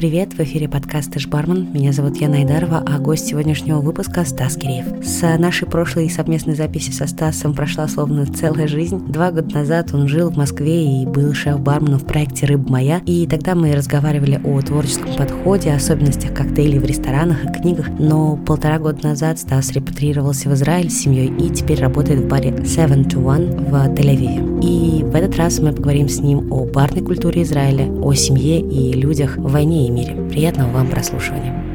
Привет, в эфире подкаст «Эш Бармен». Меня зовут Яна Айдарова, а гость сегодняшнего выпуска – Стас Киреев. С нашей прошлой совместной записи со Стасом прошла словно целая жизнь. Два года назад он жил в Москве и был шеф-барменом в проекте «Рыба моя». И тогда мы разговаривали о творческом подходе, особенностях коктейлей в ресторанах и книгах. Но полтора года назад Стас репатрировался в Израиль с семьей и теперь работает в баре Seven to One в Тель-Авиве. И в этот раз мы поговорим с ним о барной культуре Израиля, о семье и людях в войне и мире. Приятного вам прослушивания.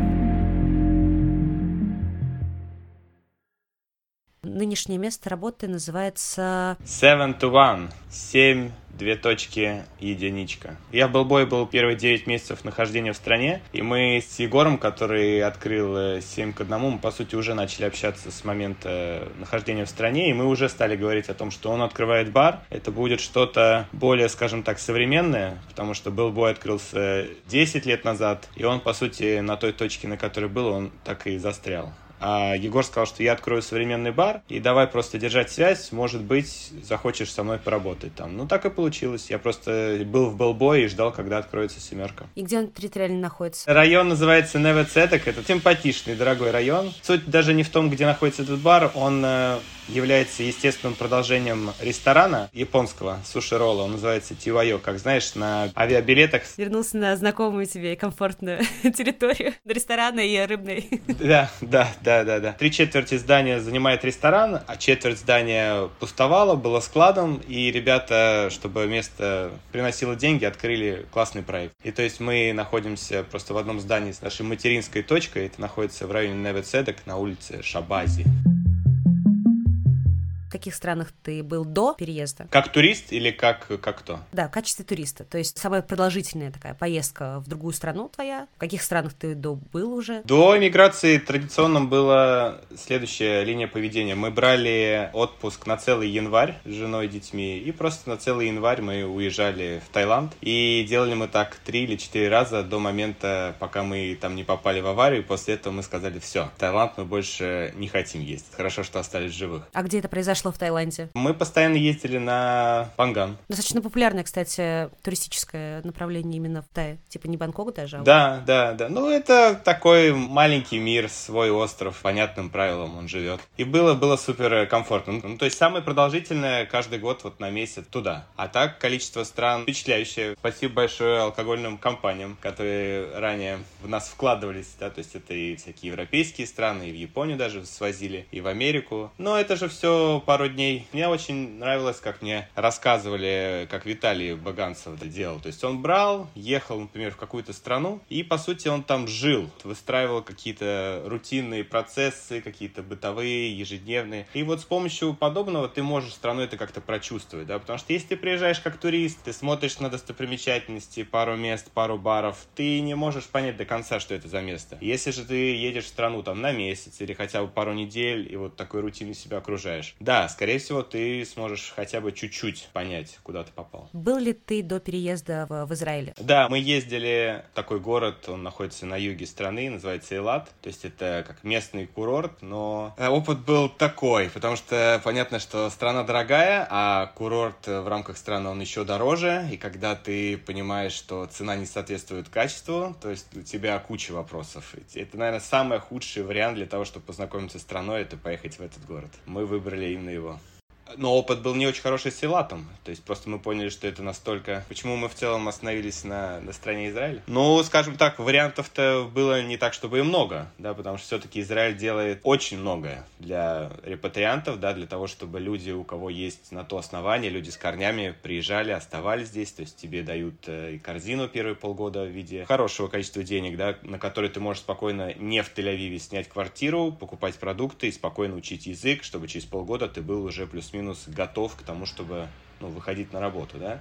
Нынешнее место работы называется... Seven to One. Семь две точки, единичка. Я в Белбой был первые 9 месяцев нахождения в стране, и мы с Егором, который открыл 7 к 1, мы, по сути, уже начали общаться с момента нахождения в стране, и мы уже стали говорить о том, что он открывает бар. Это будет что-то более, скажем так, современное, потому что Белбой открылся 10 лет назад, и он, по сути, на той точке, на которой был, он так и застрял. А Егор сказал, что я открою современный бар, и давай просто держать связь, может быть, захочешь со мной поработать там. Ну, так и получилось. Я просто был в Белбой и ждал, когда откроется семерка. И где он территориально находится? Район называется Невецетек, это симпатичный, дорогой район. Суть даже не в том, где находится этот бар, он э, является естественным продолжением ресторана японского суши-ролла. Он называется Тивайо, как знаешь, на авиабилетах. Вернулся на знакомую тебе комфортную территорию ресторана и рыбной. Да, да, да, да, да. Три четверти здания занимает ресторан, а четверть здания пустовало, было складом, и ребята, чтобы место приносило деньги, открыли классный проект. И то есть мы находимся просто в одном здании с нашей материнской точкой, это находится в районе Невецедек на улице Шабази каких странах ты был до переезда? Как турист или как, как кто? Да, в качестве туриста. То есть самая продолжительная такая поездка в другую страну твоя. В каких странах ты до был уже? До миграции традиционным была следующая линия поведения. Мы брали отпуск на целый январь с женой и детьми, и просто на целый январь мы уезжали в Таиланд. И делали мы так три или четыре раза до момента, пока мы там не попали в аварию. После этого мы сказали, все, в Таиланд мы больше не хотим ездить. Хорошо, что остались живых. А где это произошло? Произошло в Таиланде? Мы постоянно ездили на Панган. Достаточно популярное, кстати, туристическое направление именно в Тае. Типа не Бангкок даже, а... Да, да, да. Ну, это такой маленький мир, свой остров, понятным правилам он живет. И было, было супер комфортно. Ну, то есть самое продолжительное каждый год вот на месяц туда. А так количество стран впечатляющее. Спасибо большое алкогольным компаниям, которые ранее в нас вкладывались, да, то есть это и всякие европейские страны, и в Японию даже свозили, и в Америку. Но это же все по пару дней. Мне очень нравилось, как мне рассказывали, как Виталий Баганцев это делал. То есть он брал, ехал, например, в какую-то страну, и, по сути, он там жил, выстраивал какие-то рутинные процессы, какие-то бытовые, ежедневные. И вот с помощью подобного ты можешь страну это как-то прочувствовать, да, потому что если ты приезжаешь как турист, ты смотришь на достопримечательности, пару мест, пару баров, ты не можешь понять до конца, что это за место. Если же ты едешь в страну там на месяц или хотя бы пару недель, и вот такой рутиной себя окружаешь. Да, скорее всего, ты сможешь хотя бы чуть-чуть понять, куда ты попал. Был ли ты до переезда в, в Израиле? Да, мы ездили в такой город, он находится на юге страны, называется Элат. То есть это как местный курорт, но э, опыт был такой, потому что понятно, что страна дорогая, а курорт в рамках страны он еще дороже, и когда ты понимаешь, что цена не соответствует качеству, то есть у тебя куча вопросов. Это, наверное, самый худший вариант для того, чтобы познакомиться с страной, это поехать в этот город. Мы выбрали именно его. Но опыт был не очень хороший с Силатом. То есть просто мы поняли, что это настолько... Почему мы в целом остановились на, на стране Израиля? Ну, скажем так, вариантов-то было не так, чтобы и много, да, потому что все-таки Израиль делает очень многое для репатриантов, да, для того, чтобы люди, у кого есть на то основание, люди с корнями приезжали, оставались здесь, то есть тебе дают э, и корзину первые полгода в виде хорошего количества денег, да, на который ты можешь спокойно не в Тель-Авиве снять квартиру, покупать продукты и спокойно учить язык, чтобы через полгода ты был уже плюс плюс-минус готов к тому, чтобы ну, выходить на работу, да.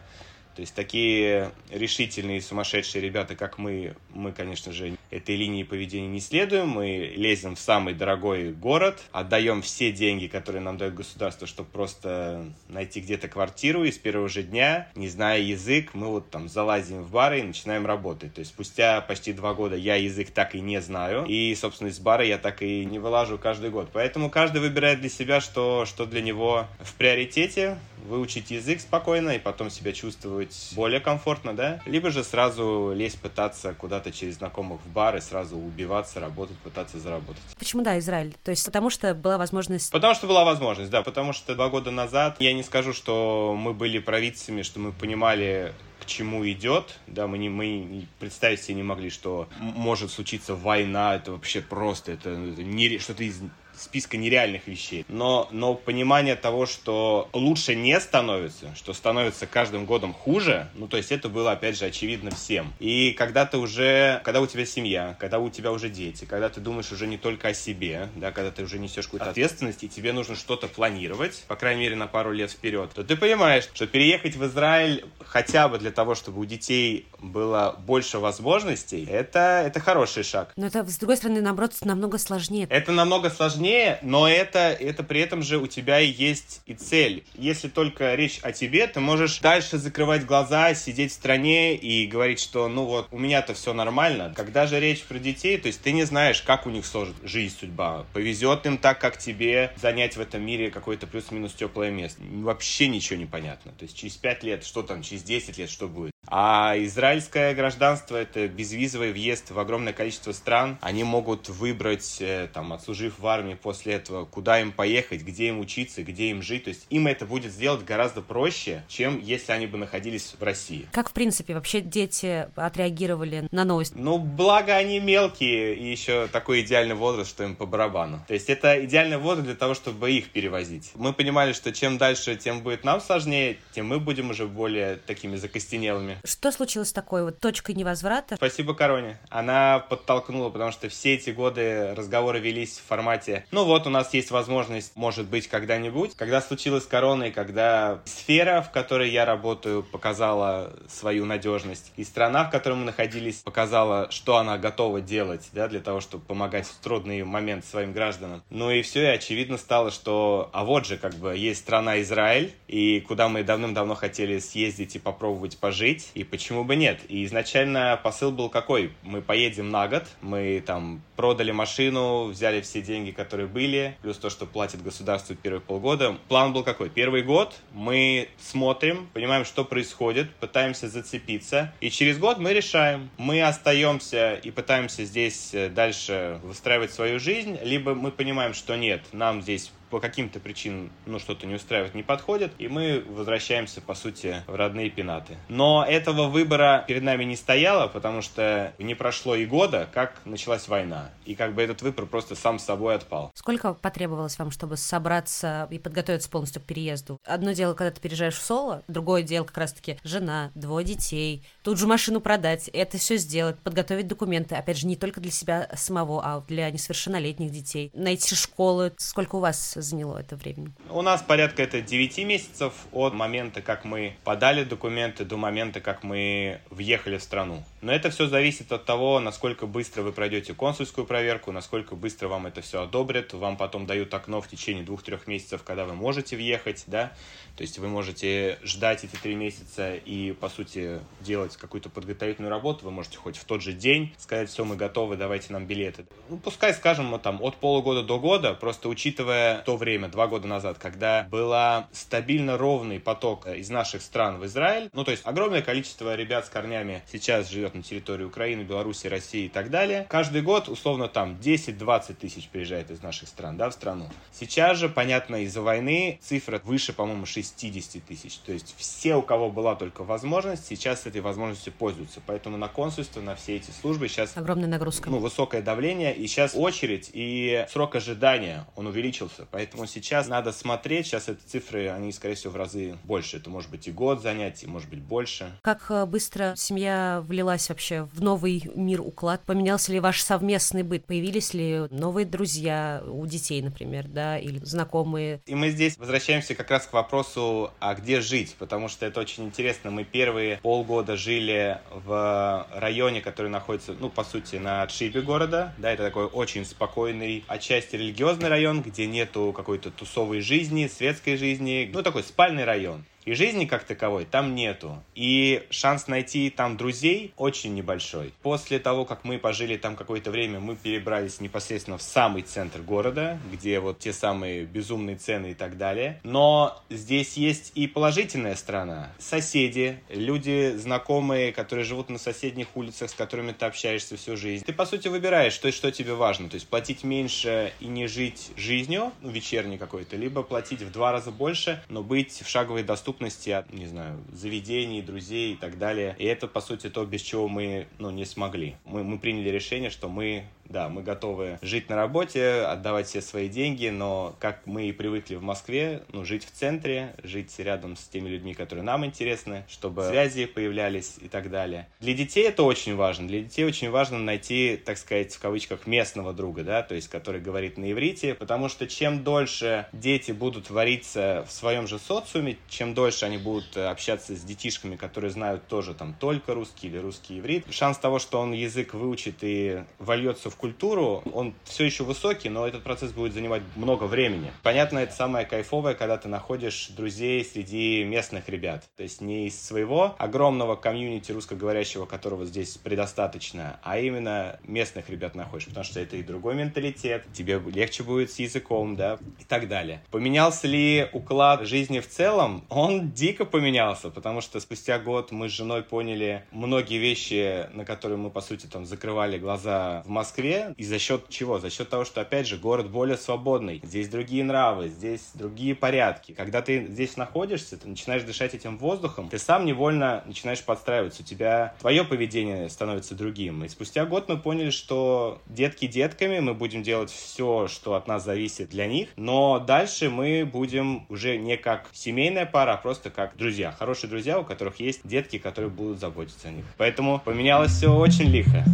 То есть такие решительные сумасшедшие ребята, как мы, мы, конечно же, этой линии поведения не следуем. Мы лезем в самый дорогой город, отдаем все деньги, которые нам дает государство, чтобы просто найти где-то квартиру. И с первого же дня, не зная язык, мы вот там залазим в бары и начинаем работать. То есть спустя почти два года я язык так и не знаю. И, собственно, из бара я так и не вылажу каждый год. Поэтому каждый выбирает для себя, что, что для него в приоритете выучить язык спокойно и потом себя чувствовать более комфортно, да, либо же сразу лезть пытаться куда-то через знакомых в бар и сразу убиваться, работать, пытаться заработать. Почему, да, Израиль? То есть потому что была возможность... Потому что была возможность, да, потому что два года назад, я не скажу, что мы были провидцами, что мы понимали, к чему идет, да, мы, не, мы представить себе не могли, что может случиться война, это вообще просто, это, это не, что-то из списка нереальных вещей. Но, но понимание того, что лучше не становится, что становится каждым годом хуже, ну, то есть это было, опять же, очевидно всем. И когда ты уже, когда у тебя семья, когда у тебя уже дети, когда ты думаешь уже не только о себе, да, когда ты уже несешь какую-то ответственность, и тебе нужно что-то планировать, по крайней мере, на пару лет вперед, то ты понимаешь, что переехать в Израиль хотя бы для того, чтобы у детей было больше возможностей, это, это хороший шаг. Но это, с другой стороны, наоборот, намного сложнее. Это намного сложнее, сложнее, но это, это при этом же у тебя есть и цель. Если только речь о тебе, ты можешь дальше закрывать глаза, сидеть в стране и говорить, что ну вот у меня-то все нормально. Когда же речь про детей, то есть ты не знаешь, как у них сложит жизнь, судьба. Повезет им так, как тебе занять в этом мире какое-то плюс-минус теплое место. Вообще ничего не понятно. То есть через 5 лет, что там, через 10 лет, что будет. А израильское гражданство — это безвизовый въезд в огромное количество стран. Они могут выбрать, э, там, отслужив в армии после этого, куда им поехать, где им учиться, где им жить. То есть им это будет сделать гораздо проще, чем если они бы находились в России. Как, в принципе, вообще дети отреагировали на новость? Ну, благо они мелкие и еще такой идеальный возраст, что им по барабану. То есть это идеальный возраст для того, чтобы их перевозить. Мы понимали, что чем дальше, тем будет нам сложнее, тем мы будем уже более такими закостенелыми что случилось такое вот точкой невозврата? Спасибо Короне. Она подтолкнула, потому что все эти годы разговоры велись в формате «Ну вот, у нас есть возможность, может быть, когда-нибудь». Когда случилось корона и когда сфера, в которой я работаю, показала свою надежность, и страна, в которой мы находились, показала, что она готова делать да, для того, чтобы помогать в трудный момент своим гражданам. Ну и все, и очевидно стало, что а вот же как бы есть страна Израиль, и куда мы давным-давно хотели съездить и попробовать пожить, поговорить, и почему бы нет. И изначально посыл был какой? Мы поедем на год, мы там продали машину, взяли все деньги, которые были, плюс то, что платит государство первые полгода. План был какой? Первый год мы смотрим, понимаем, что происходит, пытаемся зацепиться, и через год мы решаем, мы остаемся и пытаемся здесь э, дальше выстраивать свою жизнь, либо мы понимаем, что нет, нам здесь по каким-то причинам ну, что-то не устраивает, не подходит, и мы возвращаемся, по сути, в родные пенаты. Но этого выбора перед нами не стояло, потому что не прошло и года, как началась война. И как бы этот выбор просто сам собой отпал. Сколько потребовалось вам, чтобы собраться и подготовиться полностью к переезду? Одно дело, когда ты переезжаешь в соло, другое дело как раз-таки жена, двое детей, тут же машину продать, это все сделать, подготовить документы, опять же, не только для себя самого, а для несовершеннолетних детей, найти школы. Сколько у вас заняло это времени? У нас порядка это 9 месяцев от момента, как мы подали документы, до момента, как мы въехали в страну. Но это все зависит от того, насколько быстро вы пройдете консульскую проверку, насколько быстро вам это все одобрят. Вам потом дают окно в течение двух-трех месяцев, когда вы можете въехать, да. То есть вы можете ждать эти три месяца и, по сути, делать какую-то подготовительную работу. Вы можете хоть в тот же день сказать, все, мы готовы, давайте нам билеты. Ну, пускай, скажем, мы там от полугода до года, просто учитывая то время, два года назад, когда была стабильно ровный поток из наших стран в Израиль, ну, то есть огромное количество ребят с корнями сейчас живет на территории Украины, Беларуси, России и так далее. Каждый год, условно, там 10-20 тысяч приезжает из наших стран, да, в страну. Сейчас же, понятно, из-за войны цифра выше, по-моему, 60 тысяч. То есть все, у кого была только возможность, сейчас этой возможностью пользуются. Поэтому на консульство, на все эти службы сейчас... Огромная нагрузка. Ну, высокое давление, и сейчас очередь, и срок ожидания, он увеличился. Поэтому сейчас надо смотреть, сейчас эти цифры, они, скорее всего, в разы больше. Это может быть и год занятий, может быть больше. Как э, быстро семья влилась вообще в новый мир уклад? Поменялся ли ваш совместный быт? Появились ли новые друзья у детей, например, да, или знакомые? И мы здесь возвращаемся как раз к вопросу, а где жить? Потому что это очень интересно. Мы первые полгода жили в районе, который находится, ну, по сути, на отшибе города. Да, это такой очень спокойный, отчасти религиозный район, где нету какой-то тусовой жизни, светской жизни. Ну, такой спальный район. И жизни как таковой там нету. И шанс найти там друзей очень небольшой. После того, как мы пожили там какое-то время, мы перебрались непосредственно в самый центр города, где вот те самые безумные цены и так далее. Но здесь есть и положительная сторона. Соседи, люди знакомые, которые живут на соседних улицах, с которыми ты общаешься всю жизнь. Ты, по сути, выбираешь, что, что тебе важно. То есть платить меньше и не жить жизнью, ну, вечерней какой-то, либо платить в два раза больше, но быть в шаговой доступности от, не знаю, заведений, друзей и так далее. И это, по сути, то, без чего мы, ну, не смогли. Мы, мы приняли решение, что мы да, мы готовы жить на работе, отдавать все свои деньги, но как мы и привыкли в Москве, ну, жить в центре, жить рядом с теми людьми, которые нам интересны, чтобы связи появлялись и так далее. Для детей это очень важно. Для детей очень важно найти, так сказать, в кавычках, местного друга, да, то есть, который говорит на иврите, потому что чем дольше дети будут вариться в своем же социуме, чем дольше они будут общаться с детишками, которые знают тоже там только русский или русский иврит, шанс того, что он язык выучит и вольется в культуру, он все еще высокий, но этот процесс будет занимать много времени. Понятно, это самое кайфовое, когда ты находишь друзей среди местных ребят. То есть не из своего огромного комьюнити русскоговорящего, которого здесь предостаточно, а именно местных ребят находишь, потому что это и другой менталитет, тебе легче будет с языком, да, и так далее. Поменялся ли уклад жизни в целом? Он дико поменялся, потому что спустя год мы с женой поняли многие вещи, на которые мы, по сути, там закрывали глаза в Москве, Москве. И за счет чего? За счет того, что, опять же, город более свободный. Здесь другие нравы, здесь другие порядки. Когда ты здесь находишься, ты начинаешь дышать этим воздухом, ты сам невольно начинаешь подстраиваться. У тебя твое поведение становится другим. И спустя год мы поняли, что детки детками, мы будем делать все, что от нас зависит для них, но дальше мы будем уже не как семейная пара, а просто как друзья. Хорошие друзья, у которых есть детки, которые будут заботиться о них. Поэтому поменялось все очень лихо.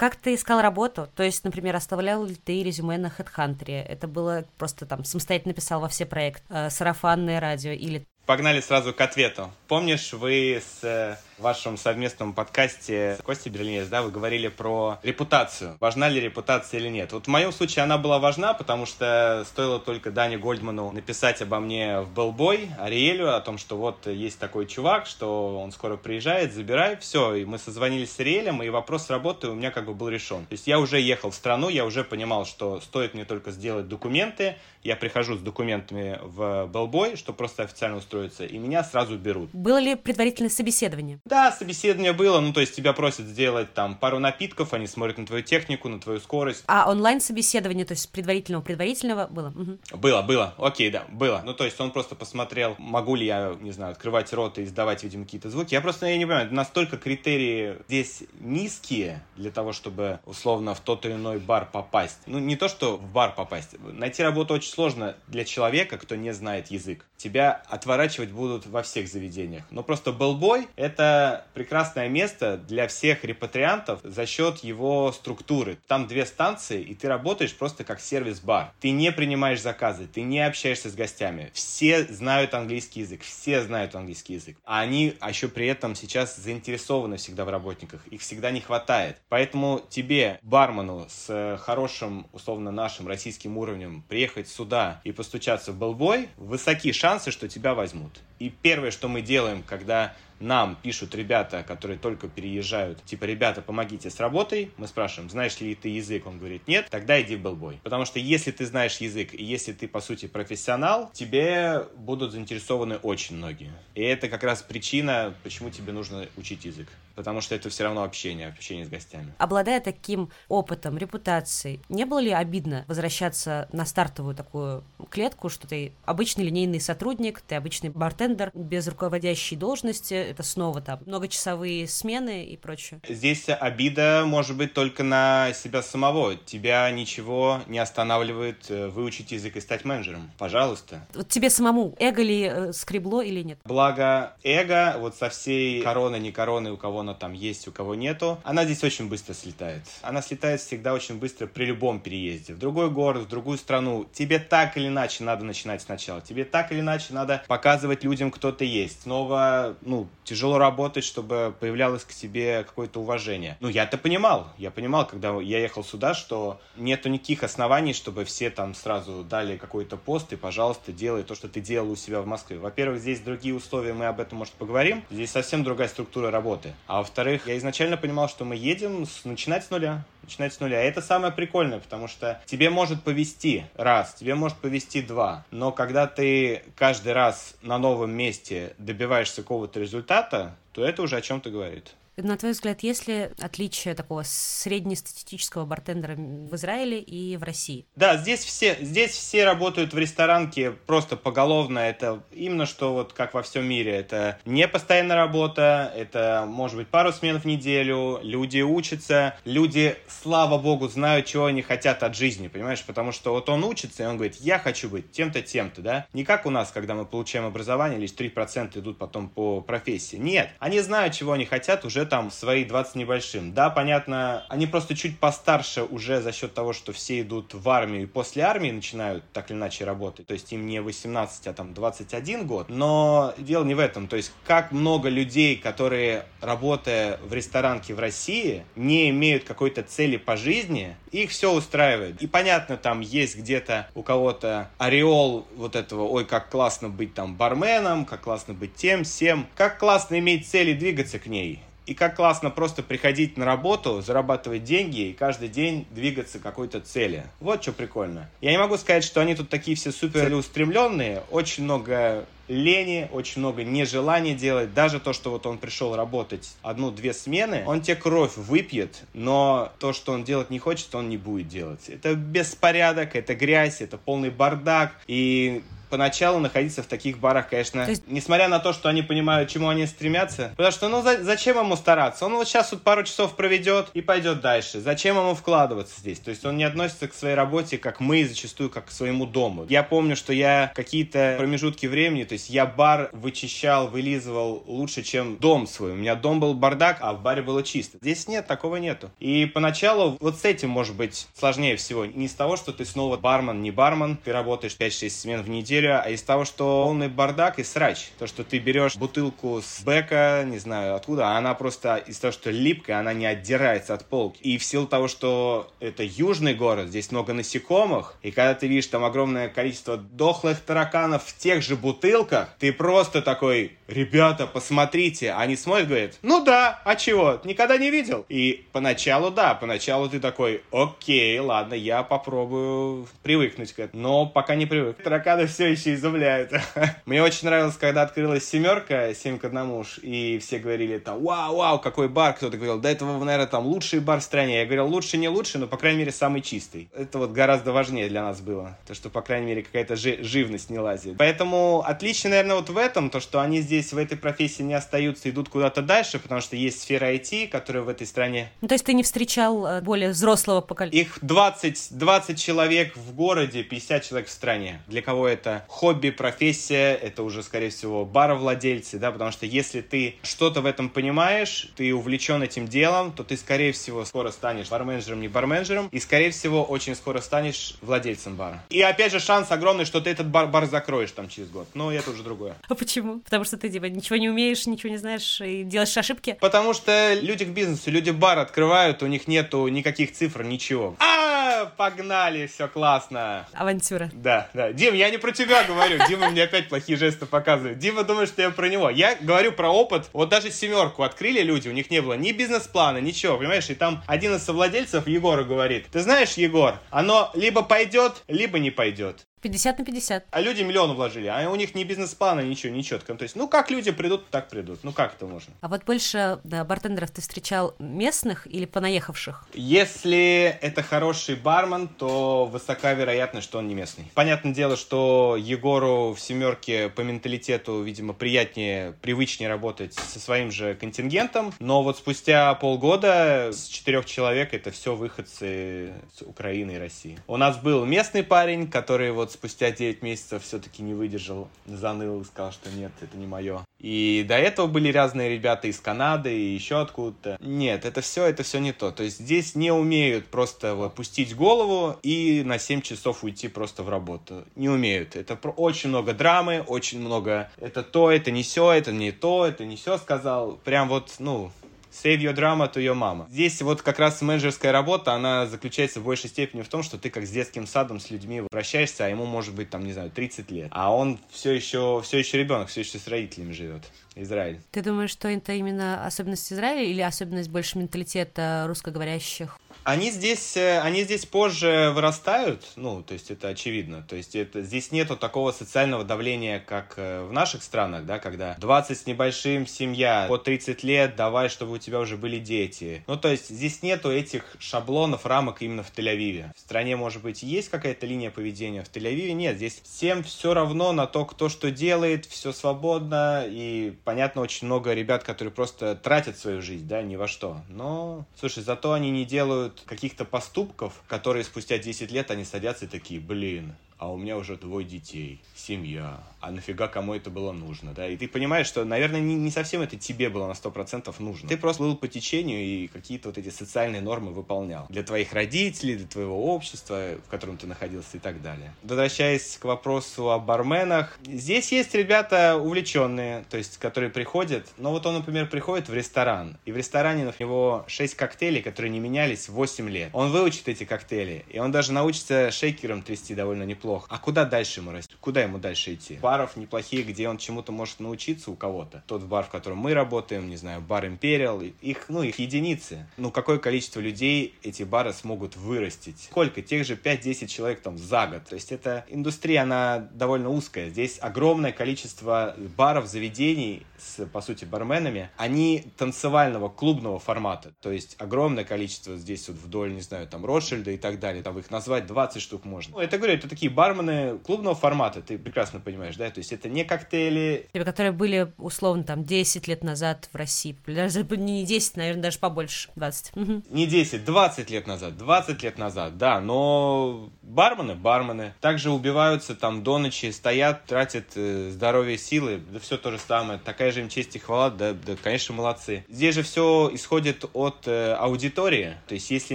Как ты искал работу? То есть, например, оставлял ли ты резюме на HeadHunter? Это было просто там самостоятельно писал во все проекты, э, сарафанное радио или... Погнали сразу к ответу. Помнишь, вы с э, в вашем совместном подкасте с Костей Берлинец, да, вы говорили про репутацию. Важна ли репутация или нет? Вот в моем случае она была важна, потому что стоило только Дане Гольдману написать обо мне в Белбой, Ариэлю, о том, что вот есть такой чувак, что он скоро приезжает, забирай, все. И мы созвонились с Ариэлем, и вопрос работы у меня как бы был решен. То есть я уже ехал в страну, я уже понимал, что стоит мне только сделать документы, я прихожу с документами в Белбой, чтобы просто официально устроиться, и меня сразу берут. Было ли предварительное собеседование? Да, собеседование было, ну, то есть тебя просят сделать там пару напитков, они смотрят на твою технику, на твою скорость. А онлайн-собеседование, то есть предварительного-предварительного было? Угу. Было, было, окей, да, было. Ну, то есть он просто посмотрел, могу ли я, не знаю, открывать рот и издавать, видимо, какие-то звуки. Я просто, я не понимаю, настолько критерии здесь низкие для того, чтобы, условно, в тот или иной бар попасть. Ну, не то, что в бар попасть. Найти работу очень сложно для человека, кто не знает язык. Тебя отворачивать будут во всех заведениях. Но просто Белбой — это прекрасное место для всех репатриантов за счет его структуры. Там две станции, и ты работаешь просто как сервис-бар. Ты не принимаешь заказы, ты не общаешься с гостями. Все знают английский язык, все знают английский язык. А они а еще при этом сейчас заинтересованы всегда в работниках. Их всегда не хватает. Поэтому тебе, бармену с хорошим, условно, нашим российским уровнем, приехать сюда и постучаться в Белбой, высоки шансы, что тебя возьмут. И первое, что мы делаем, когда нам пишут ребята, которые только переезжают, типа, ребята, помогите с работой, мы спрашиваем, знаешь ли ты язык, он говорит, нет, тогда иди в Белбой. Потому что если ты знаешь язык, и если ты, по сути, профессионал, тебе будут заинтересованы очень многие. И это как раз причина, почему тебе нужно учить язык потому что это все равно общение, общение с гостями. Обладая таким опытом, репутацией, не было ли обидно возвращаться на стартовую такую клетку, что ты обычный линейный сотрудник, ты обычный бартендер без руководящей должности, это снова там многочасовые смены и прочее? Здесь обида может быть только на себя самого. Тебя ничего не останавливает э, выучить язык и стать менеджером. Пожалуйста. Вот тебе самому эго ли э, скребло или нет? Благо эго, вот со всей короны, не короны, у кого оно там есть, у кого нету, она здесь очень быстро слетает. Она слетает всегда очень быстро при любом переезде. В другой город, в другую страну. Тебе так или иначе надо начинать сначала. Тебе так или иначе надо показывать людям, кто ты есть. Снова, ну, тяжело работать, чтобы появлялось к себе какое-то уважение. Ну, я это понимал. Я понимал, когда я ехал сюда, что нету никаких оснований, чтобы все там сразу дали какой-то пост и, пожалуйста, делай то, что ты делал у себя в Москве. Во-первых, здесь другие условия, мы об этом, может, поговорим. Здесь совсем другая структура работы. А во-вторых, я изначально понимал, что мы едем с, начинать с нуля начинать с нуля. И это самое прикольное, потому что тебе может повести раз, тебе может повести два, но когда ты каждый раз на новом месте добиваешься какого-то результата, то это уже о чем-то говорит. На твой взгляд, есть ли отличие такого среднестатистического бартендера в Израиле и в России? Да, здесь все, здесь все работают в ресторанке просто поголовно. Это именно что вот как во всем мире. Это не постоянная работа, это может быть пару смен в неделю, люди учатся, люди, слава богу, знают, чего они хотят от жизни, понимаешь? Потому что вот он учится, и он говорит, я хочу быть тем-то, тем-то, да? Не как у нас, когда мы получаем образование, лишь 3% идут потом по профессии. Нет, они знают, чего они хотят уже там свои 20 небольшим. Да, понятно, они просто чуть постарше уже за счет того, что все идут в армию и после армии начинают так или иначе работать. То есть им не 18, а там 21 год. Но дело не в этом. То есть как много людей, которые, работая в ресторанке в России, не имеют какой-то цели по жизни, их все устраивает. И понятно, там есть где-то у кого-то ореол вот этого, ой, как классно быть там барменом, как классно быть тем, всем, как классно иметь цель и двигаться к ней. И как классно просто приходить на работу, зарабатывать деньги и каждый день двигаться к какой-то цели. Вот что прикольно. Я не могу сказать, что они тут такие все супер целеустремленные. Очень много лени, очень много нежелания делать. Даже то, что вот он пришел работать одну-две смены, он тебе кровь выпьет, но то, что он делать не хочет, он не будет делать. Это беспорядок, это грязь, это полный бардак. И поначалу находиться в таких барах, конечно, есть... несмотря на то, что они понимают, чему они стремятся, потому что, ну, за, зачем ему стараться? Он вот сейчас вот пару часов проведет и пойдет дальше. Зачем ему вкладываться здесь? То есть он не относится к своей работе, как мы, зачастую, как к своему дому. Я помню, что я какие-то промежутки времени, то есть я бар вычищал, вылизывал лучше, чем дом свой. У меня дом был бардак, а в баре было чисто. Здесь нет, такого нету. И поначалу вот с этим может быть сложнее всего. Не с того, что ты снова бармен, не бармен, ты работаешь 5-6 смен в неделю, неделю, а из того, что полный бардак и срач. То, что ты берешь бутылку с бека, не знаю откуда, а она просто из того, что липкая, она не отдирается от полки. И в силу того, что это южный город, здесь много насекомых, и когда ты видишь там огромное количество дохлых тараканов в тех же бутылках, ты просто такой, ребята, посмотрите. Они смотрят, говорят, ну да, а чего, никогда не видел? И поначалу, да, поначалу ты такой, окей, ладно, я попробую привыкнуть к этому. Но пока не привык. Тараканы все еще изумляют. Мне очень нравилось, когда открылась семерка, 7 к 1, и все говорили там, вау, вау, какой бар. Кто-то говорил, до этого, наверное, там лучший бар в стране. Я говорил, лучше не лучше, но, по крайней мере, самый чистый. Это вот гораздо важнее для нас было. То, что, по крайней мере, какая-то жи- живность не лазит. Поэтому отлично, наверное, вот в этом, то, что они здесь в этой профессии не остаются, идут куда-то дальше, потому что есть сфера IT, которая в этой стране. Ну, то есть ты не встречал э, более взрослого поколения? Их 20, 20 человек в городе, 50 человек в стране. Для кого это хобби, профессия, это уже, скорее всего, баровладельцы, да, потому что если ты что-то в этом понимаешь, ты увлечен этим делом, то ты, скорее всего, скоро станешь барменджером, не барменджером, и, скорее всего, очень скоро станешь владельцем бара. И, опять же, шанс огромный, что ты этот бар, бар закроешь там через год. Но это уже другое. А почему? Потому что ты, типа, ничего не умеешь, ничего не знаешь и делаешь ошибки? Потому что люди к бизнесу, люди бар открывают, у них нету никаких цифр, ничего. А, погнали, все классно. Авантюра. Да, да. Дим, я не про тебя тебя говорю. Дима мне опять плохие жесты показывает. Дима думает, что я про него. Я говорю про опыт. Вот даже семерку открыли люди, у них не было ни бизнес-плана, ничего, понимаешь? И там один из совладельцев Егору говорит, ты знаешь, Егор, оно либо пойдет, либо не пойдет. 50 на 50. А люди миллион вложили, а у них ни бизнес-плана, ничего, не четко. То есть, ну как люди придут, так придут. Ну как это можно? А вот больше да, бартендеров ты встречал местных или понаехавших? Если это хороший бармен, то высока вероятность, что он не местный. Понятное дело, что Егору в семерке по менталитету, видимо, приятнее, привычнее работать со своим же контингентом. Но вот спустя полгода с четырех человек это все выходцы с Украины и России. У нас был местный парень, который вот вот спустя 9 месяцев все-таки не выдержал, заныл и сказал, что нет, это не мое. И до этого были разные ребята из Канады и еще откуда-то. Нет, это все, это все не то. То есть здесь не умеют просто вот, пустить голову и на 7 часов уйти просто в работу. Не умеют. Это очень много драмы, очень много это то, это не все, это не то, это не все сказал. Прям вот, ну, Save your drama to your mama. Здесь вот как раз менеджерская работа, она заключается в большей степени в том, что ты как с детским садом с людьми обращаешься, а ему может быть там, не знаю, 30 лет. А он все еще, все еще ребенок, все еще с родителями живет. Израиль. Ты думаешь, что это именно особенность Израиля или особенность больше менталитета русскоговорящих? Они здесь, э, они здесь позже вырастают, ну, то есть это очевидно. То есть это, здесь нету такого социального давления, как э, в наших странах, да, когда 20 с небольшим семья, по 30 лет, давай, чтобы у тебя уже были дети. Ну, то есть здесь нету этих шаблонов, рамок именно в Тель-Авиве. В стране, может быть, есть какая-то линия поведения, в Тель-Авиве нет. Здесь всем все равно на то, кто что делает, все свободно, и, понятно, очень много ребят, которые просто тратят свою жизнь, да, ни во что. Но, слушай, зато они не делают делают каких-то поступков, которые спустя 10 лет они садятся и такие, блин, а у меня уже двое детей, семья, а нафига кому это было нужно, да? И ты понимаешь, что, наверное, не, не совсем это тебе было на 100% нужно. Ты просто был по течению и какие-то вот эти социальные нормы выполнял. Для твоих родителей, для твоего общества, в котором ты находился и так далее. Возвращаясь к вопросу о барменах, здесь есть ребята увлеченные, то есть, которые приходят, но вот он, например, приходит в ресторан, и в ресторане у него 6 коктейлей, которые не менялись 8 лет. Он выучит эти коктейли, и он даже научится шейкером трясти довольно неплохо. А куда дальше ему расти? Куда ему дальше идти? баров неплохих, где он чему-то может научиться у кого-то. Тот бар, в котором мы работаем, не знаю, бар Imperial, их, ну, их единицы. Ну, какое количество людей эти бары смогут вырастить? Сколько? Тех же 5-10 человек там за год. То есть эта индустрия, она довольно узкая. Здесь огромное количество баров, заведений с, по сути, барменами. Они танцевального, клубного формата. То есть огромное количество здесь вот вдоль, не знаю, там Ротшильда и так далее. Там их назвать 20 штук можно. Ну, это, говорю, это такие бармены клубного формата, ты прекрасно понимаешь, да, то есть это не коктейли. Типа, которые были, условно, там, 10 лет назад в России. Даже не 10, наверное, даже побольше, 20. Не 10, 20 лет назад, 20 лет назад, да, но бармены, бармены, также убиваются там до ночи, стоят, тратят э, здоровье, силы, да все то же самое, такая же им честь и хвала, да, да конечно, молодцы. Здесь же все исходит от э, аудитории, то есть если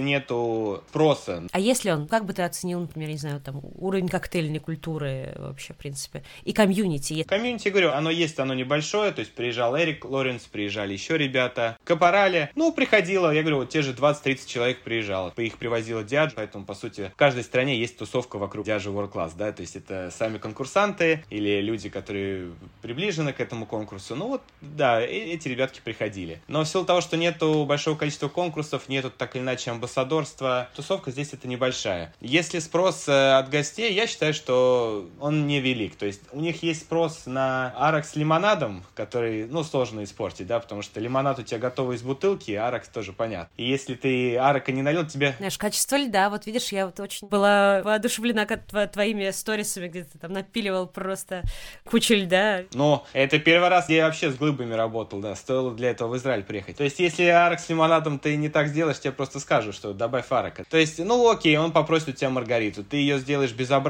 нету спроса. А если он, как бы ты оценил, например, не знаю, там, уровень коктейльной культуры вообще, в принципе, и комьюнити. Комьюнити, говорю, оно есть, оно небольшое, то есть приезжал Эрик Лоринц, приезжали еще ребята. Капорале, ну, приходило, я говорю, вот те же 20-30 человек приезжало. Их привозила Diageo, поэтому, по сути, в каждой стране есть тусовка вокруг Diageo World Class, да, то есть это сами конкурсанты или люди, которые приближены к этому конкурсу. Ну вот, да, эти ребятки приходили. Но в силу того, что нету большого количества конкурсов, нету так или иначе амбассадорства, тусовка здесь это небольшая. Если спрос э, от гостей, я считаю, что он невелик. То есть у них есть спрос на арок с лимонадом, который, ну, сложно испортить, да, потому что лимонад у тебя готовый из бутылки, а арок тоже понятно. И если ты арака не налил, тебе... Знаешь, качество льда, вот видишь, я вот очень была воодушевлена твоими сторисами, где ты там напиливал просто кучу льда. Ну, это первый раз, где я вообще с глыбами работал, да, стоило для этого в Израиль приехать. То есть, если арок с лимонадом ты не так сделаешь, тебе просто скажут, что добавь арака. То есть, ну, окей, он попросит у тебя маргариту, ты ее сделаешь безобразно,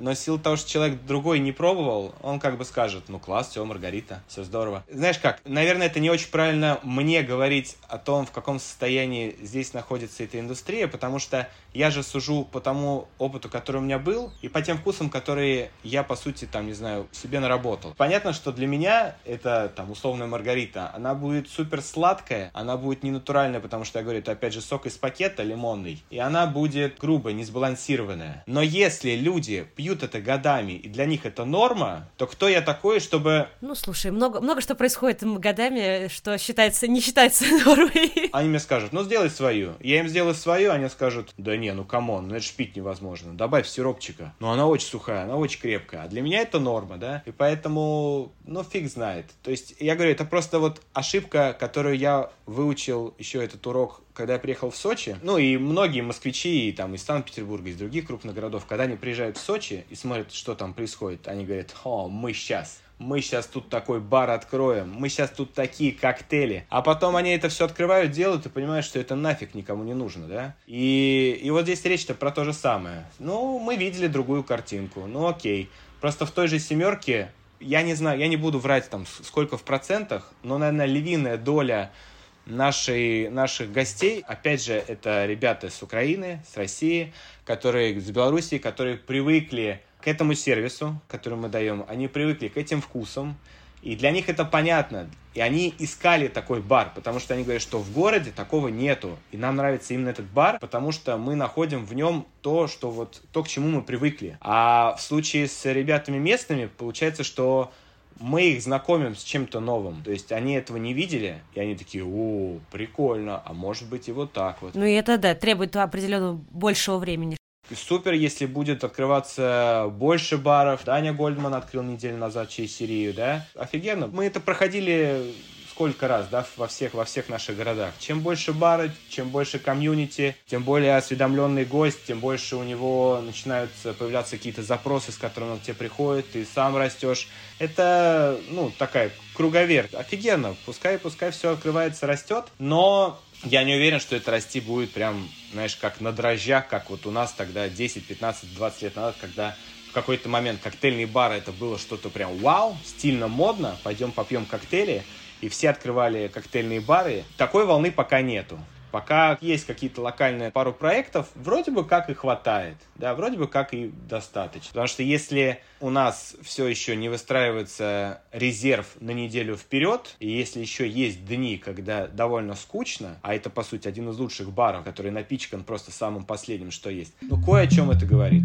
но сил того, что человек другой не пробовал, он как бы скажет, ну класс, все, Маргарита, все здорово. Знаешь как, наверное, это не очень правильно мне говорить о том, в каком состоянии здесь находится эта индустрия, потому что я же сужу по тому опыту, который у меня был, и по тем вкусам, которые я, по сути, там, не знаю, себе наработал. Понятно, что для меня это, там, условная Маргарита, она будет супер сладкая, она будет не натуральная, потому что, я говорю, это, опять же, сок из пакета лимонный, и она будет грубая, несбалансированная. Но если люди пьют это годами, и для них это норма, то кто я такой, чтобы... Ну, слушай, много, много что происходит годами, что считается, не считается нормой. Они мне скажут, ну, сделай свою. Я им сделаю свою, они скажут, да не, ну, come on, ну, это ж пить невозможно. Добавь сиропчика. Ну, она очень сухая, она очень крепкая. А для меня это норма, да? И поэтому, ну, фиг знает. То есть, я говорю, это просто вот ошибка, которую я выучил еще этот урок когда я приехал в Сочи, ну и многие москвичи там из Санкт-Петербурга, из других крупных городов, когда они приезжают в Сочи и смотрят, что там происходит, они говорят, о, мы сейчас мы сейчас тут такой бар откроем, мы сейчас тут такие коктейли. А потом они это все открывают, делают и понимают, что это нафиг никому не нужно, да? И, и вот здесь речь-то про то же самое. Ну, мы видели другую картинку, ну окей. Просто в той же семерке, я не знаю, я не буду врать там сколько в процентах, но, наверное, львиная доля нашей, наших гостей, опять же, это ребята с Украины, с России, которые, с Белоруссии, которые привыкли к этому сервису, который мы даем, они привыкли к этим вкусам, и для них это понятно. И они искали такой бар, потому что они говорят, что в городе такого нету. И нам нравится именно этот бар, потому что мы находим в нем то, что вот, то, к чему мы привыкли. А в случае с ребятами местными получается, что мы их знакомим с чем-то новым. То есть они этого не видели, и они такие, о, прикольно, а может быть и вот так вот. Ну и это, да, требует определенного большего времени. Супер, если будет открываться больше баров. Даня Гольдман открыл неделю назад через Сирию, да? Офигенно. Мы это проходили сколько раз, да, во всех, во всех наших городах. Чем больше бара, чем больше комьюнити, тем более осведомленный гость, тем больше у него начинают появляться какие-то запросы, с которыми он к тебе приходит, ты сам растешь. Это, ну, такая круговерть. Офигенно. Пускай, пускай все открывается, растет, но я не уверен, что это расти будет прям, знаешь, как на дрожжах, как вот у нас тогда 10, 15, 20 лет назад, когда в какой-то момент коктейльный бар это было что-то прям вау, стильно, модно, пойдем попьем коктейли, и все открывали коктейльные бары. Такой волны пока нету. Пока есть какие-то локальные пару проектов, вроде бы как и хватает, да, вроде бы как и достаточно. Потому что если у нас все еще не выстраивается резерв на неделю вперед, и если еще есть дни, когда довольно скучно, а это, по сути, один из лучших баров, который напичкан просто самым последним, что есть, ну, кое о чем это говорит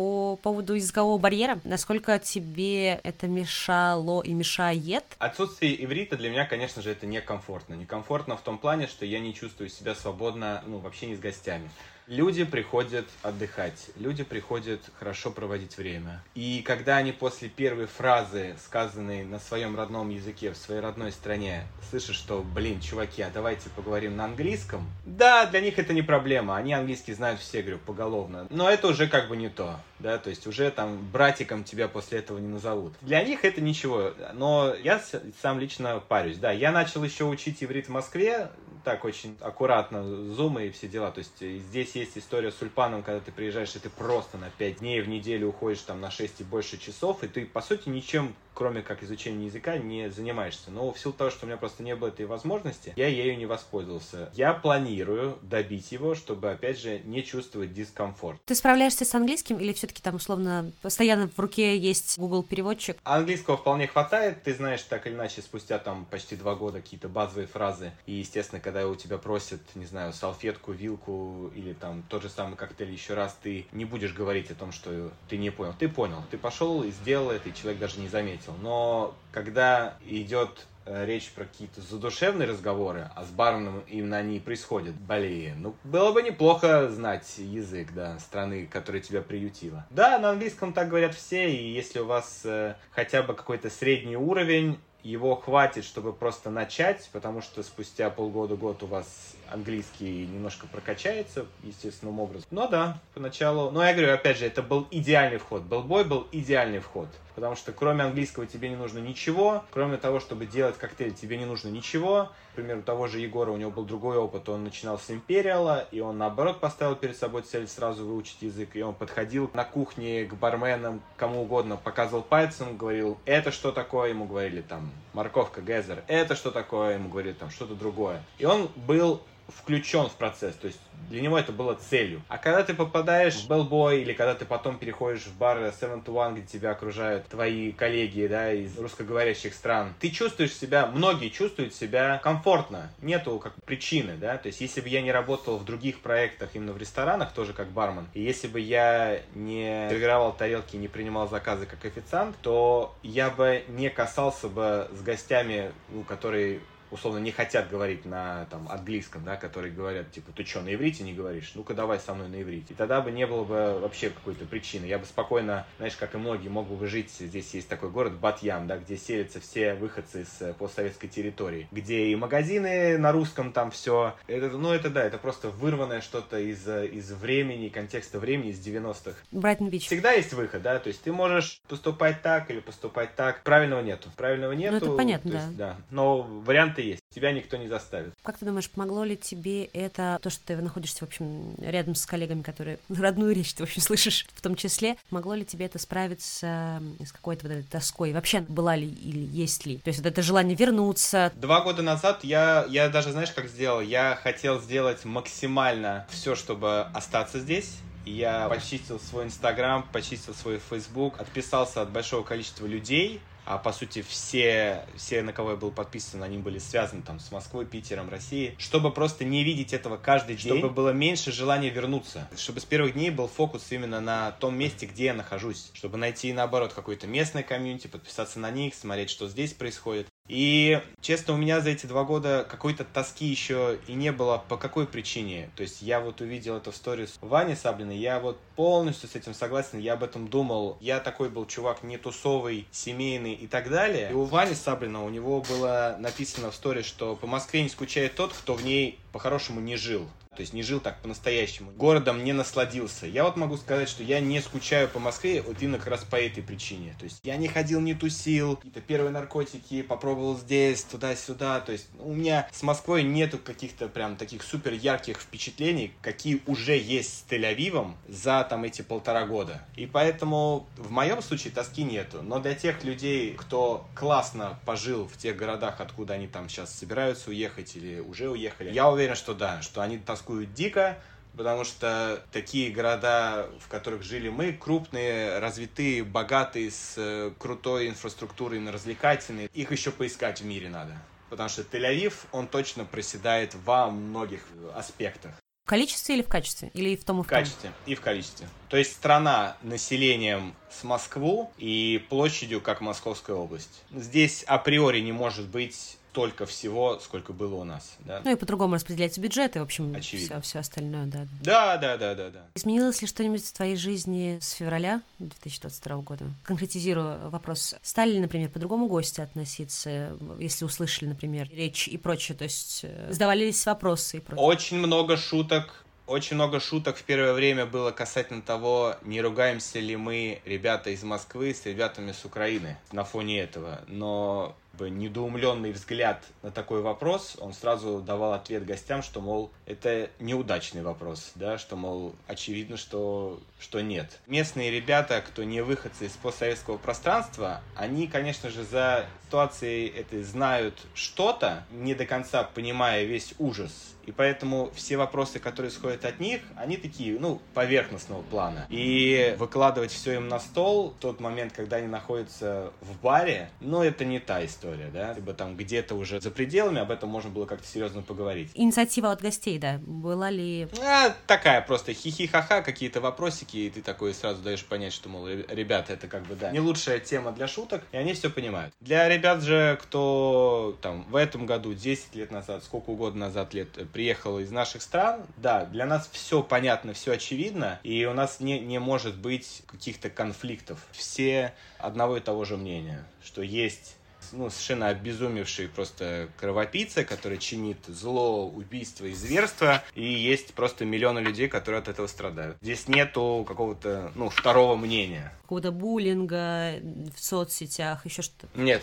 по поводу языкового барьера. Насколько тебе это мешало и мешает? Отсутствие иврита для меня, конечно же, это некомфортно. Некомфортно в том плане, что я не чувствую себя свободно, ну, вообще не с гостями. Люди приходят отдыхать, люди приходят хорошо проводить время. И когда они после первой фразы, сказанной на своем родном языке, в своей родной стране, слышат, что, блин, чуваки, а давайте поговорим на английском, да, для них это не проблема, они английский знают все, говорю, поголовно. Но это уже как бы не то, да, то есть уже там братиком тебя после этого не назовут. Для них это ничего, но я сам лично парюсь, да, я начал еще учить иврит в Москве, так очень аккуратно, зумы и все дела. То есть э, здесь есть история с Ульпаном, когда ты приезжаешь, и ты просто на 5 дней в неделю уходишь там на 6 и больше часов, и ты, по сути, ничем кроме как изучения языка, не занимаешься. Но в силу того, что у меня просто не было этой возможности, я ею не воспользовался. Я планирую добить его, чтобы, опять же, не чувствовать дискомфорт. Ты справляешься с английским или все-таки там, условно, постоянно в руке есть Google переводчик? Английского вполне хватает. Ты знаешь, так или иначе, спустя там почти два года какие-то базовые фразы. И, естественно, когда у тебя просят, не знаю, салфетку, вилку или там тот же самый коктейль еще раз, ты не будешь говорить о том, что ты не понял. Ты понял. Ты пошел и сделал это, и человек даже не заметил. Но когда идет э, речь про какие-то задушевные разговоры, а с барменом именно они и происходят, блин, ну, было бы неплохо знать язык, да, страны, которая тебя приютила. Да, на английском так говорят все, и если у вас э, хотя бы какой-то средний уровень, его хватит, чтобы просто начать, потому что спустя полгода-год у вас английский немножко прокачается естественным образом. Но да, поначалу... Но я говорю, опять же, это был идеальный вход. Белбой был идеальный вход. Потому что кроме английского тебе не нужно ничего. Кроме того, чтобы делать коктейль, тебе не нужно ничего. К примеру, того же Егора, у него был другой опыт. Он начинал с Империала, и он наоборот поставил перед собой цель сразу выучить язык. И он подходил на кухне к барменам, кому угодно, показывал пальцем, говорил, это что такое? Ему говорили там, морковка, гезер. Это что такое? Ему говорили там, что-то другое. И он был включен в процесс, то есть для него это было целью. А когда ты попадаешь в Bellboy или когда ты потом переходишь в бар 7 to 1, где тебя окружают твои коллеги, да, из русскоговорящих стран, ты чувствуешь себя, многие чувствуют себя комфортно, нету как причины, да, то есть если бы я не работал в других проектах именно в ресторанах, тоже как бармен, и если бы я не сервировал тарелки, не принимал заказы как официант, то я бы не касался бы с гостями, ну, которые условно не хотят говорить на там английском, да, которые говорят, типа, ты что, на иврите не говоришь? Ну-ка давай со мной на иврите. И тогда бы не было бы вообще какой-то причины. Я бы спокойно, знаешь, как и многие, мог бы жить, здесь есть такой город Батьям, да, где селятся все выходцы из э, постсоветской территории, где и магазины на русском там все. Это, ну, это да, это просто вырванное что-то из, э, из времени, контекста времени, из 90-х. Брайтон-Бич. Всегда есть выход, да, то есть ты можешь поступать так или поступать так. Правильного нету. Правильного нету. Ну, это понятно, то да. есть, да. Но варианты есть. Тебя никто не заставит. Как ты думаешь, помогло ли тебе это, то, что ты находишься, в общем, рядом с коллегами, которые родную речь ты, в общем, слышишь в том числе, могло ли тебе это справиться с какой-то вот этой тоской? Вообще была ли или есть ли? То есть вот это желание вернуться? Два года назад я, я даже, знаешь, как сделал? Я хотел сделать максимально все, чтобы остаться здесь. Я почистил свой Инстаграм, почистил свой Фейсбук, отписался от большого количества людей, а по сути все, все, на кого я был подписан, они были связаны там с Москвой, Питером, Россией, чтобы просто не видеть этого каждый день, чтобы было меньше желания вернуться, чтобы с первых дней был фокус именно на том месте, где я нахожусь, чтобы найти, наоборот, какой-то местный комьюнити, подписаться на них, смотреть, что здесь происходит. И, честно, у меня за эти два года какой-то тоски еще и не было. По какой причине? То есть я вот увидел это в сторис Вани Саблиной, я вот полностью с этим согласен, я об этом думал. Я такой был чувак не тусовый, семейный и так далее. И у Вани Саблина, у него было написано в сторис, что по Москве не скучает тот, кто в ней по-хорошему не жил то есть не жил так по-настоящему, городом не насладился. Я вот могу сказать, что я не скучаю по Москве вот именно как раз по этой причине. То есть я не ходил, не тусил, какие-то первые наркотики попробовал здесь, туда-сюда. То есть у меня с Москвой нету каких-то прям таких супер ярких впечатлений, какие уже есть с Тель-Авивом за там эти полтора года. И поэтому в моем случае тоски нету. Но для тех людей, кто классно пожил в тех городах, откуда они там сейчас собираются уехать или уже уехали, я уверен, что да, что они тоску тоскуют дико, потому что такие города, в которых жили мы, крупные, развитые, богатые, с э, крутой инфраструктурой, развлекательные, их еще поискать в мире надо. Потому что Тель-Авив, он точно проседает во многих аспектах. В количестве или в качестве? Или в том, и в, в качестве. И в количестве. То есть страна населением с Москву и площадью, как Московская область. Здесь априори не может быть столько всего, сколько было у нас. Да? Ну и по-другому распределяются бюджеты, в общем, все, все остальное, да. Да, да, да, да, да. Изменилось ли что-нибудь в твоей жизни с февраля 2022 года? Конкретизирую вопрос. Стали ли, например, по-другому гости относиться, если услышали, например, речь и прочее? То есть э, задавались вопросы и прочее? Очень много шуток очень много шуток в первое время было касательно того, не ругаемся ли мы, ребята из Москвы, с ребятами с Украины на фоне этого. Но недоумленный взгляд на такой вопрос, он сразу давал ответ гостям, что, мол, это неудачный вопрос, да, что, мол, очевидно, что, что нет. Местные ребята, кто не выходцы из постсоветского пространства, они, конечно же, за ситуацией этой знают что-то, не до конца понимая весь ужас и поэтому все вопросы, которые исходят от них, они такие, ну, поверхностного плана. И выкладывать все им на стол в тот момент, когда они находятся в баре, ну, это не та история, да. Либо там где-то уже за пределами, об этом можно было как-то серьезно поговорить. Инициатива от гостей, да, была ли... А, такая просто хихи-ха-ха, какие-то вопросики, и ты такой сразу даешь понять, что, мол, ребята, это как бы, да, не лучшая тема для шуток, и они все понимают. Для ребят же, кто там в этом году, 10 лет назад, сколько угодно назад лет приехал из наших стран, да, для нас все понятно, все очевидно, и у нас не, не может быть каких-то конфликтов. Все одного и того же мнения, что есть ну, совершенно обезумевший просто кровопийца, который чинит зло, убийство и зверство, и есть просто миллионы людей, которые от этого страдают. Здесь нету какого-то, ну, второго мнения. Какого-то буллинга в соцсетях, еще что-то? Нет,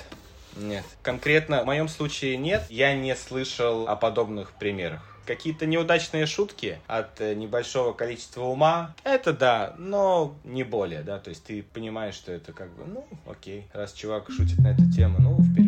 нет. Конкретно в моем случае нет. Я не слышал о подобных примерах. Какие-то неудачные шутки от э, небольшого количества ума, это да, но не более, да, то есть ты понимаешь, что это как бы, ну, окей, раз чувак шутит на эту тему, ну, вперед.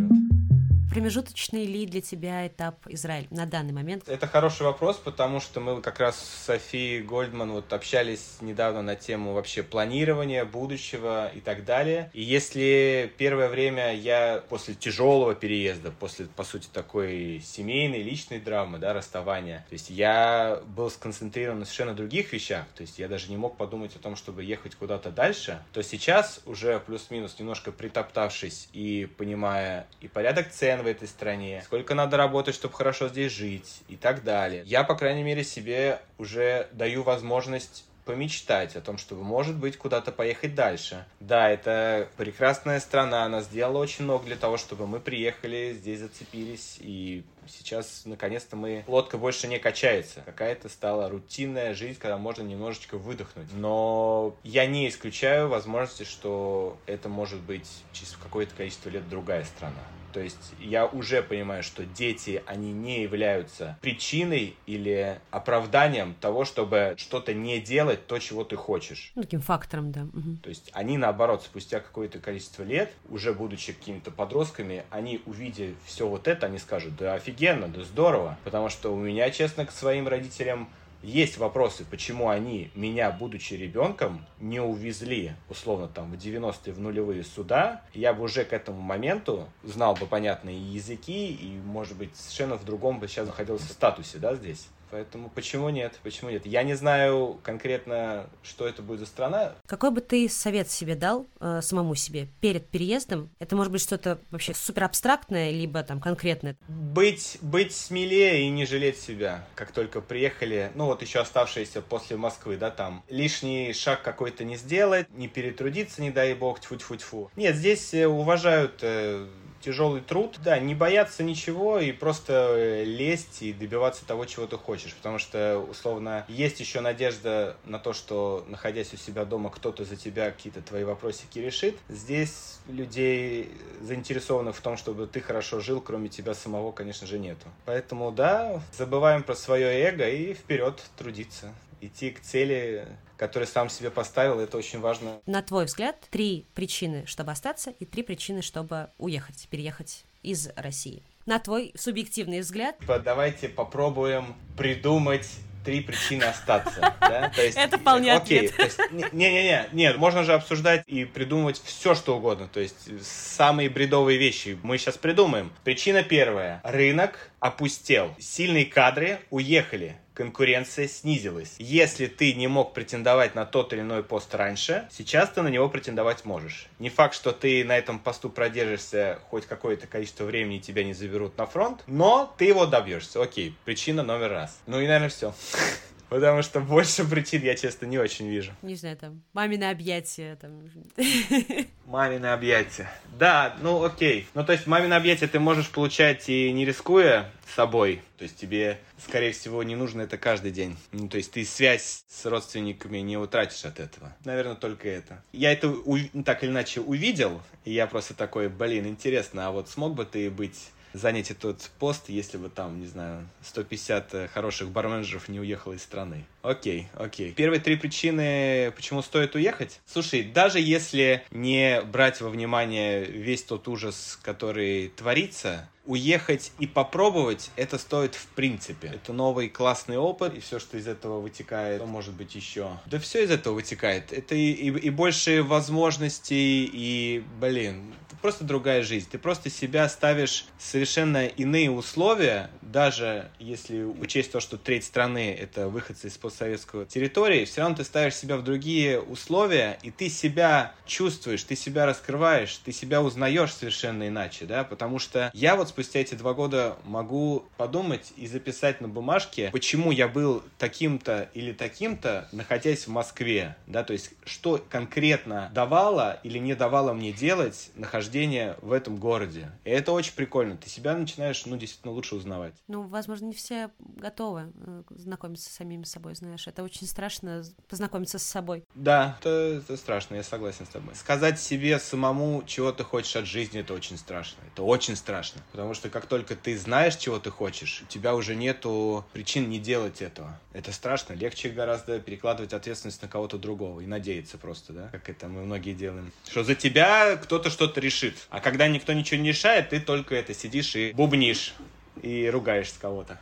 Промежуточный ли для тебя этап Израиль на данный момент? Это хороший вопрос, потому что мы как раз с Софией Гольдман вот общались недавно на тему вообще планирования будущего и так далее. И если первое время я после тяжелого переезда, после, по сути, такой семейной, личной драмы, да, расставания, то есть я был сконцентрирован на совершенно других вещах, то есть я даже не мог подумать о том, чтобы ехать куда-то дальше, то сейчас уже плюс-минус немножко притоптавшись и понимая и порядок цен, хозяин в этой стране, сколько надо работать, чтобы хорошо здесь жить и так далее. Я, по крайней мере, себе уже даю возможность помечтать о том, чтобы, может быть, куда-то поехать дальше. Да, это прекрасная страна, она сделала очень много для того, чтобы мы приехали, здесь зацепились, и сейчас, наконец-то, мы... Лодка больше не качается. Какая-то стала рутинная жизнь, когда можно немножечко выдохнуть. Но я не исключаю возможности, что это может быть через какое-то количество лет другая страна. То есть я уже понимаю, что дети, они не являются причиной или оправданием того, чтобы что-то не делать то, чего ты хочешь. Ну, таким фактором, да. Угу. То есть они, наоборот, спустя какое-то количество лет, уже будучи какими-то подростками, они, увидя все вот это, они скажут, да офигенно, да здорово. Потому что у меня, честно, к своим родителям есть вопросы, почему они меня, будучи ребенком, не увезли, условно, там, в 90-е, в нулевые суда. Я бы уже к этому моменту знал бы понятные языки и, может быть, совершенно в другом бы сейчас находился статусе, да, здесь. Поэтому почему нет? Почему нет? Я не знаю конкретно, что это будет за страна. Какой бы ты совет себе дал э, самому себе перед переездом? Это может быть что-то вообще супер абстрактное, либо там конкретное? Быть, быть смелее и не жалеть себя, как только приехали, ну вот еще оставшиеся после Москвы, да, там, лишний шаг какой-то не сделать, не перетрудиться, не дай бог, тьфу-тьфу-тьфу. Нет, здесь э, уважают э, тяжелый труд. Да, не бояться ничего и просто э, лезть и добиваться того, чего ты хочешь. Потому что, условно, есть еще надежда на то, что, находясь у себя дома, кто-то за тебя какие-то твои вопросики решит. Здесь людей, заинтересованных в том, чтобы ты хорошо жил, кроме тебя самого, конечно же, нету. Поэтому, да, забываем про свое эго и вперед трудиться идти к цели, которую сам себе поставил, это очень важно. На твой взгляд, три причины, чтобы остаться, и три причины, чтобы уехать, переехать из России. На твой субъективный взгляд. Давайте попробуем придумать три причины остаться. Да? То есть, это вполне окей, Не-не-не, нет, можно же обсуждать и придумывать все, что угодно. То есть самые бредовые вещи мы сейчас придумаем. Причина первая. Рынок опустел. Сильные кадры уехали конкуренция снизилась. Если ты не мог претендовать на тот или иной пост раньше, сейчас ты на него претендовать можешь. Не факт, что ты на этом посту продержишься хоть какое-то количество времени и тебя не заберут на фронт, но ты его добьешься. Окей, причина номер раз. Ну и, наверное, все. Потому что больше причин я, честно, не очень вижу. Не знаю, там, мамины объятия, там. Мамины объятия. Да, ну окей. Ну, то есть, мамины объятия ты можешь получать и не рискуя собой. То есть, тебе, скорее всего, не нужно это каждый день. Ну, то есть, ты связь с родственниками не утратишь от этого. Наверное, только это. Я это так или иначе увидел, и я просто такой, блин, интересно, а вот смог бы ты быть занять этот пост, если бы там, не знаю, 150 э, хороших барменджеров не уехало из страны. Окей, окей. Первые три причины, почему стоит уехать. Слушай, даже если не брать во внимание весь тот ужас, который творится, уехать и попробовать, это стоит в принципе. Это новый классный опыт, и все, что из этого вытекает, что может быть еще. Да все из этого вытекает. Это и, и, и больше возможностей, и, блин, просто другая жизнь. Ты просто себя ставишь совершенно иные условия, даже если учесть то, что треть страны — это выходцы из постсоветского территории, все равно ты ставишь себя в другие условия, и ты себя чувствуешь, ты себя раскрываешь, ты себя узнаешь совершенно иначе, да, потому что я вот спустя эти два года могу подумать и записать на бумажке, почему я был таким-то или таким-то, находясь в Москве, да, то есть что конкретно давало или не давало мне делать нахождение в этом городе. И это очень прикольно. Ты себя начинаешь, ну, действительно лучше узнавать. Ну, возможно, не все готовы э, знакомиться с самим собой, знаешь. Это очень страшно познакомиться с собой. Да, это, это страшно, я согласен с тобой. Сказать себе самому, чего ты хочешь от жизни, это очень страшно. Это очень страшно. Потому что как только ты знаешь, чего ты хочешь, у тебя уже нету причин не делать этого. Это страшно. Легче гораздо перекладывать ответственность на кого-то другого и надеяться просто, да, как это мы многие делаем. Что за тебя кто-то что-то решит. А когда никто ничего не решает, ты только это сидишь и бубнишь и ругаешься кого-то.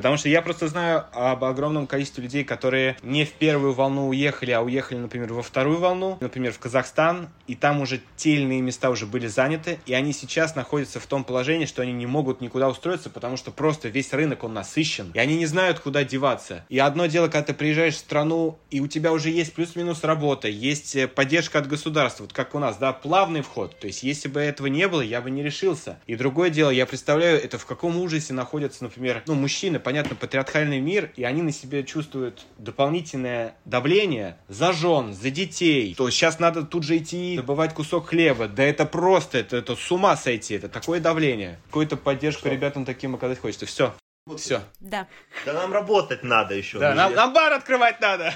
Потому что я просто знаю об огромном количестве людей, которые не в первую волну уехали, а уехали, например, во вторую волну, например, в Казахстан, и там уже те или иные места уже были заняты, и они сейчас находятся в том положении, что они не могут никуда устроиться, потому что просто весь рынок, он насыщен, и они не знают, куда деваться. И одно дело, когда ты приезжаешь в страну, и у тебя уже есть плюс-минус работа, есть э, поддержка от государства, вот как у нас, да, плавный вход. То есть, если бы этого не было, я бы не решился. И другое дело, я представляю, это в каком ужасе находятся, например, ну, мужчины, понятно, патриархальный мир, и они на себе чувствуют дополнительное давление за жен, за детей. То сейчас надо тут же идти добывать кусок хлеба. Да это просто, это, это с ума сойти, это такое давление. Какую-то поддержку Что? ребятам таким оказать хочется. Все. Вот Все. Да. Да нам работать надо еще. Да, нам, нам бар открывать надо.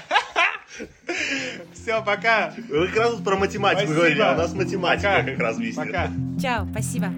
Все, пока. Вы как раз про математику говорили, а у нас математика как раз висит. Пока. Чао, спасибо.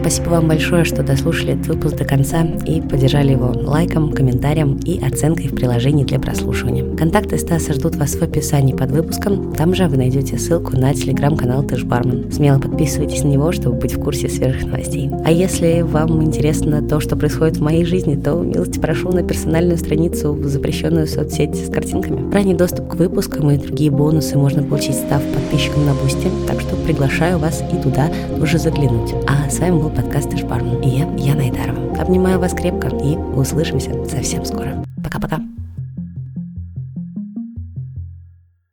Спасибо вам большое, что дослушали этот выпуск до конца и поддержали его лайком, комментарием и оценкой в приложении для прослушивания. Контакты Стаса ждут вас в описании под выпуском. Там же вы найдете ссылку на телеграм-канал Бармен. Смело подписывайтесь на него, чтобы быть в курсе свежих новостей. А если вам интересно то, что происходит в моей жизни, то милости прошу на персональную страницу в запрещенную соцсеть с картинками. Ранний доступ к выпускам и другие бонусы можно получить, став подписчиком на Boosty, так что приглашаю вас и туда тоже заглянуть. А с вами был был подкаст «Эшбарм». И я, Яна Айдарова. Обнимаю вас крепко и услышимся совсем скоро. Пока-пока.